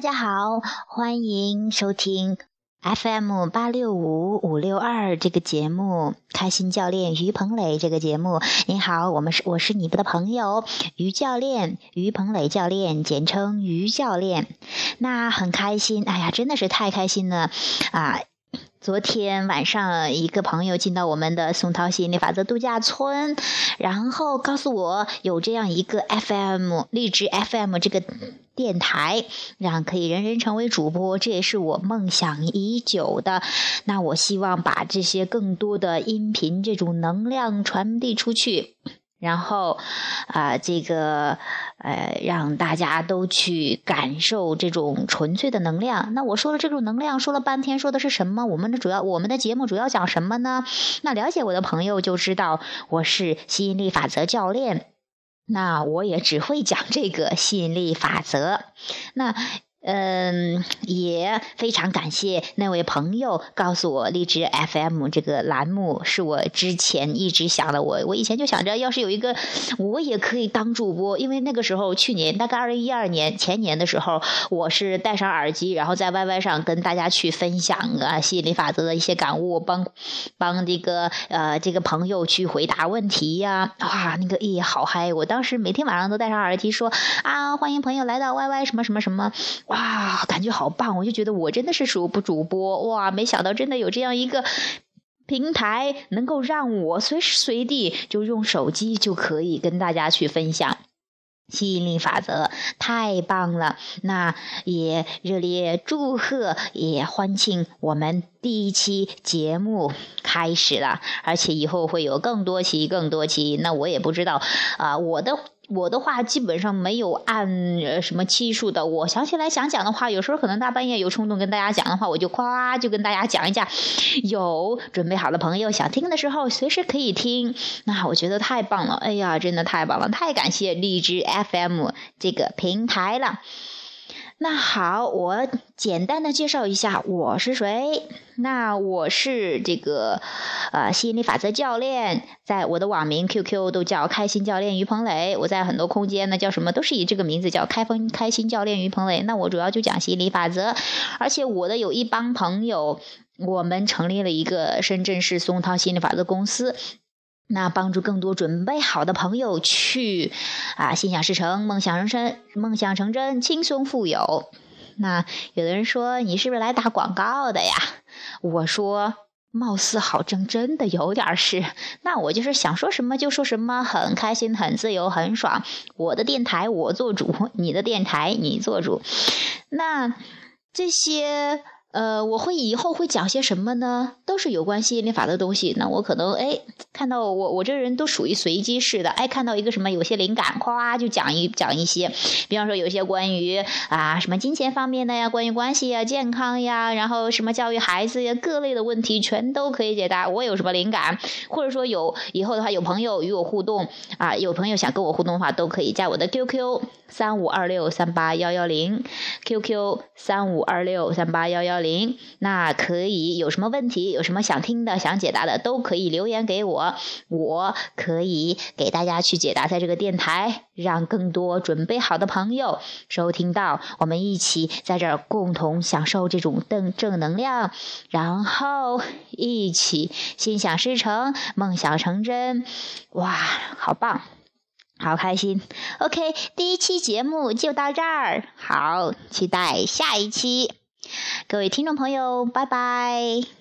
大家好，欢迎收听 FM 八六五五六二这个节目，开心教练于鹏磊这个节目。你好，我们是我是你们的朋友于教练，于鹏磊教练，简称于教练。那很开心，哎呀，真的是太开心了啊！昨天晚上，一个朋友进到我们的松涛吸引力法则度假村，然后告诉我有这样一个 FM 励志 FM 这个电台，让可以人人成为主播，这也是我梦想已久的。那我希望把这些更多的音频这种能量传递出去。然后，啊，这个，呃，让大家都去感受这种纯粹的能量。那我说了这种能量，说了半天，说的是什么？我们的主要，我们的节目主要讲什么呢？那了解我的朋友就知道，我是吸引力法则教练。那我也只会讲这个吸引力法则。那。嗯，也非常感谢那位朋友告诉我荔枝 FM 这个栏目是我之前一直想的。我我以前就想着，要是有一个我也可以当主播，因为那个时候去年大概二零一二年前年的时候，我是戴上耳机，然后在 YY 上跟大家去分享啊吸引力法则的一些感悟，帮帮这个呃这个朋友去回答问题呀。哇，那个咦好嗨！我当时每天晚上都戴上耳机说啊，欢迎朋友来到 YY 什么什么什么。哇，感觉好棒！我就觉得我真的是数不主播哇，没想到真的有这样一个平台，能够让我随时随地就用手机就可以跟大家去分享吸引力法则，太棒了！那也热烈祝贺，也欢庆我们第一期节目开始了，而且以后会有更多期、更多期。那我也不知道啊，我的。我的话基本上没有按什么期数的，我想起来想讲的话，有时候可能大半夜有冲动跟大家讲的话，我就夸就跟大家讲一讲。有准备好的朋友想听的时候，随时可以听。那我觉得太棒了，哎呀，真的太棒了，太感谢荔枝 FM 这个平台了。那好，我简单的介绍一下我是谁。那我是这个呃吸引力法则教练，在我的网名 QQ 都叫开心教练于鹏磊。我在很多空间呢叫什么都是以这个名字叫开封开心教练于鹏磊。那我主要就讲吸引力法则，而且我的有一帮朋友，我们成立了一个深圳市松涛心理法则公司。那帮助更多准备好的朋友去啊，心想事成，梦想成真，梦想成真，轻松富有。那有的人说你是不是来打广告的呀？我说貌似好像真的有点是。那我就是想说什么就说什么，很开心，很自由，很爽。我的电台我做主，你的电台你做主。那这些。呃，我会以后会讲些什么呢？都是有关吸引力法的东西。那我可能哎，看到我我这人都属于随机式的，哎，看到一个什么有些灵感，夸就讲一讲一些。比方说有些关于啊什么金钱方面的呀，关于关系呀、健康呀，然后什么教育孩子呀，各类的问题全都可以解答。我有什么灵感，或者说有以后的话有朋友与我互动啊，有朋友想跟我互动的话，都可以加我的 QQ 三五二六三八幺幺零，QQ 三五二六三八幺幺幺。零，那可以有什么问题，有什么想听的、想解答的，都可以留言给我，我可以给大家去解答，在这个电台，让更多准备好的朋友收听到，我们一起在这儿共同享受这种正正能量，然后一起心想事成，梦想成真，哇，好棒，好开心。OK，第一期节目就到这儿，好，期待下一期。各位听众朋友，拜拜。